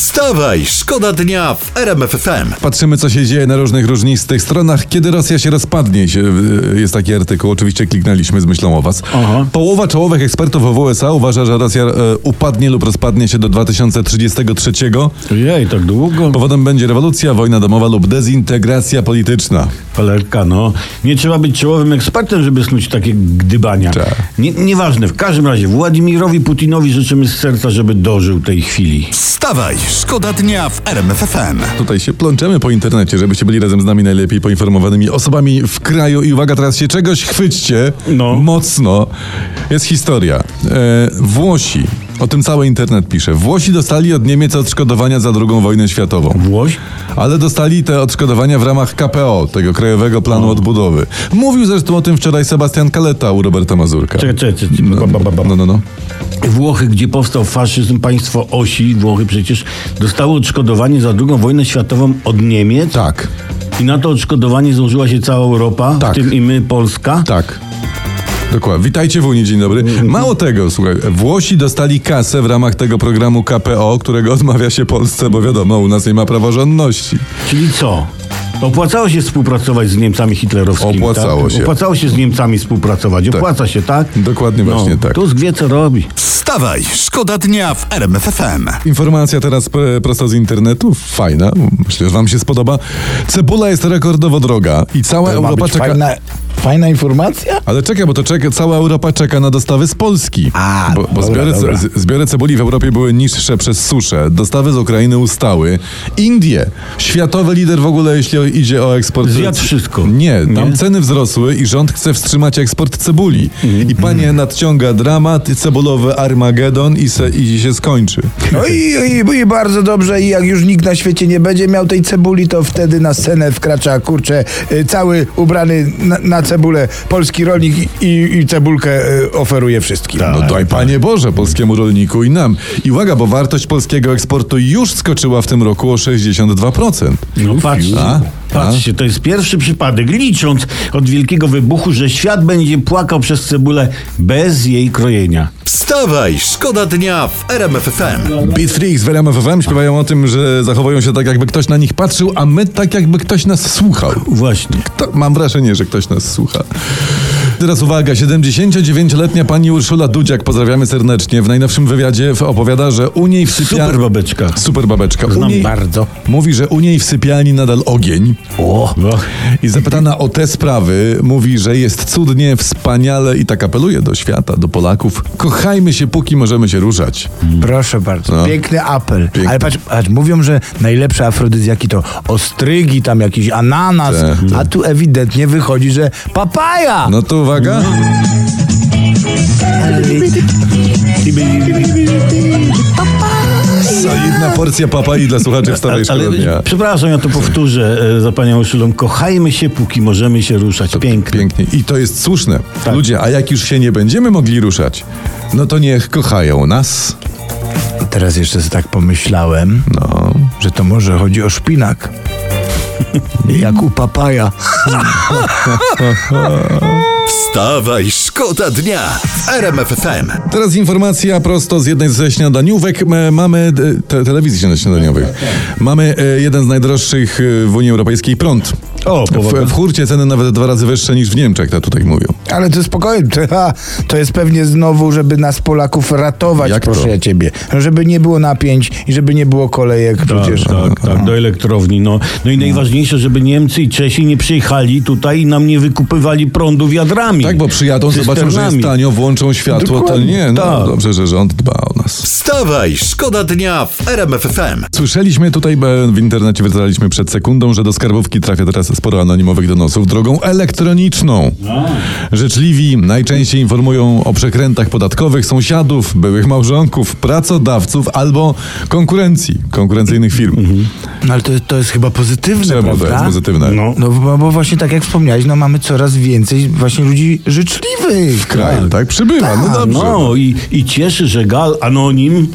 Wstawaj, szkoda dnia w RMF FM. Patrzymy, co się dzieje na różnych różnistych stronach. Kiedy Rosja się rozpadnie, y, jest taki artykuł, oczywiście kliknęliśmy z myślą o was. Aha. Połowa czołowych ekspertów w USA uważa, że Rosja e, upadnie lub rozpadnie się do 2033. Ojej, tak długo? Powodem będzie rewolucja, wojna domowa lub dezintegracja polityczna. Palerka, no. Nie trzeba być czołowym ekspertem, żeby snuć takie gdybania. Tak. Nie, nieważne, w każdym razie Władimirowi Putinowi życzymy z serca, żeby dożył tej chwili. Wstawaj, szkoda dnia w RMF FM. Tutaj się plączemy po internecie, żebyście byli razem z nami najlepiej poinformowanymi osobami w kraju. I uwaga, teraz się czegoś chwyćcie No. mocno. Jest historia. E, Włosi, o tym cały internet pisze. Włosi dostali od Niemiec odszkodowania za II wojnę światową. Włoś? Ale dostali te odszkodowania w ramach KPO, tego Krajowego Planu Odbudowy. Mówił zresztą o tym wczoraj Sebastian Kaleta u Roberta Mazurka. Czekaj, czekaj, czekaj. No, no, no, no. Włochy, gdzie powstał faszyzm, państwo osi, Włochy przecież dostały odszkodowanie za II wojnę światową od Niemiec. Tak, I na to odszkodowanie złożyła się cała Europa, Tak. w tym i my, Polska. tak. Dokładnie. Witajcie w Unii, dzień dobry. Mało tego, słuchaj, Włosi dostali kasę w ramach tego programu KPO, którego odmawia się Polsce, bo wiadomo, u nas nie ma praworządności. Czyli co? Opłacało się współpracować z Niemcami hitlerowskimi. Opłacało tak? się. Opłacało się z Niemcami współpracować. Opłaca się, tak? Dokładnie właśnie tak. Tusk wie, co robi. Wstawaj, szkoda dnia w RMF FM. Informacja teraz p- prosto z internetu, fajna, myślę, że wam się spodoba. Cebula jest rekordowo droga i cała To ma Europa być czeka... fajna, fajna informacja? Ale czekaj, bo to czeka, cała Europa czeka na dostawy z Polski. A, bo, bo dobra, zbiory, dobra. z- zbiory cebuli w Europie były niższe przez suszę. Dostawy z Ukrainy ustały. Indie, światowy lider w ogóle, jeśli idzie o eksport. Zjadł wszystko. Nie, tam Nie? ceny wzrosły i rząd chce wstrzymać eksport cebuli. Mhm. I panie nadciąga dramat, cebulowy Armagedon i, se, i się skończy. No i, i, i bardzo dobrze i jak już nikt na świecie nie będzie miał tej cebuli, to wtedy na scenę wkracza, kurczę, y, cały ubrany na, na cebulę polski rolnik i, i cebulkę y, oferuje wszystkim. No daj Panie Boże, polskiemu rolniku i nam. I uwaga, bo wartość polskiego eksportu już skoczyła w tym roku o 62%. No patrzcie, A? Patrzcie, to jest pierwszy przypadek, licząc od wielkiego wybuchu, że świat będzie płakał przez cebulę bez jej krojenia. Wstawaj, szkoda dnia w RMF FM. Beat Freaks w RMF FM śpiewają o tym, że zachowują się tak, jakby ktoś na nich patrzył, a my tak, jakby ktoś nas słuchał. Właśnie. To mam wrażenie, że ktoś nas słucha. Teraz uwaga, 79-letnia pani Urszula Dudziak, pozdrawiamy serdecznie, w najnowszym wywiadzie opowiada, że u niej w sypialni... Super babeczka. Super babeczka. U Znam niej... bardzo. Mówi, że u niej w sypialni nadal ogień. O, I zapytana o te sprawy, mówi, że jest cudnie, wspaniale i tak apeluje do świata, do Polaków. Kochajmy się, póki możemy się ruszać. Proszę bardzo, No. piękny apel. Piękny. Ale patrz, patrz, mówią, że najlepsze afrodyzjaki to ostrygi, tam jakiś ananas, Tak. a tu ewidentnie wychodzi, że papaja! No to uwaga. Solidna porcja papai dla słuchaczy wstawaj ale, dnia. przepraszam, ja to powtórzę e, za panią Urszulą. Kochajmy się, póki możemy się ruszać. Pięknie. Pięknie. I to jest słuszne. Tak. Ludzie, a jak już się nie będziemy mogli ruszać, no to niech kochają nas. Teraz jeszcze sobie tak pomyślałem, No. że to może chodzi o szpinak. Jak u papaja. Wstawaj, szkoda dnia w RMF FM. Teraz informacja prosto z jednej ze śniadaniówek. Mamy e, te, telewizji śniadaniowych. Mamy e, jeden z najdroższych e, w Unii Europejskiej prąd. O, w, w hurcie ceny nawet dwa razy wyższe niż w Niemczech, tak tutaj mówią. Ale to spokojnie, to, to jest pewnie znowu, żeby nas Polaków ratować, Jak to? proszę ja ciebie. No, Żeby nie było napięć i żeby nie było kolejek przecież. Tak, tak, do elektrowni. No, no i najważniejsze, żeby Niemcy i Czesi nie przyjechali tutaj i nam nie wykupywali prądu wiadrami. Tak, bo przyjadą, zobaczą, że jest tanio, włączą światło, to Dokładnie, nie, no tak. dobrze, że rząd dba o nas. Wstawaj, szkoda dnia w RMF FM. Słyszeliśmy tutaj w internecie, wycalaliśmy przed sekundą, że do skarbówki trafia teraz sporo anonimowych donosów drogą elektroniczną. Życzliwi najczęściej informują o przekrętach podatkowych sąsiadów, byłych małżonków, pracodawców albo konkurencji, konkurencyjnych firm. No ale to, to jest chyba pozytywne, Czemu prawda? to jest pozytywne? No. No bo, bo właśnie tak jak wspomniałeś, no mamy coraz więcej właśnie ludzi życzliwych. W kraju, tak? Przybywa, no dobrze. No i, i cieszy, że Gal Anonim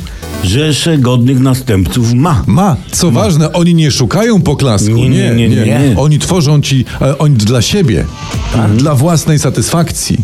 rzesze godnych następców ma. Ma, co ważne, oni nie szukają poklasku. Nie, nie, nie, nie. Oni tworzą ci, e, oni dla siebie, dla własnej satysfakcji.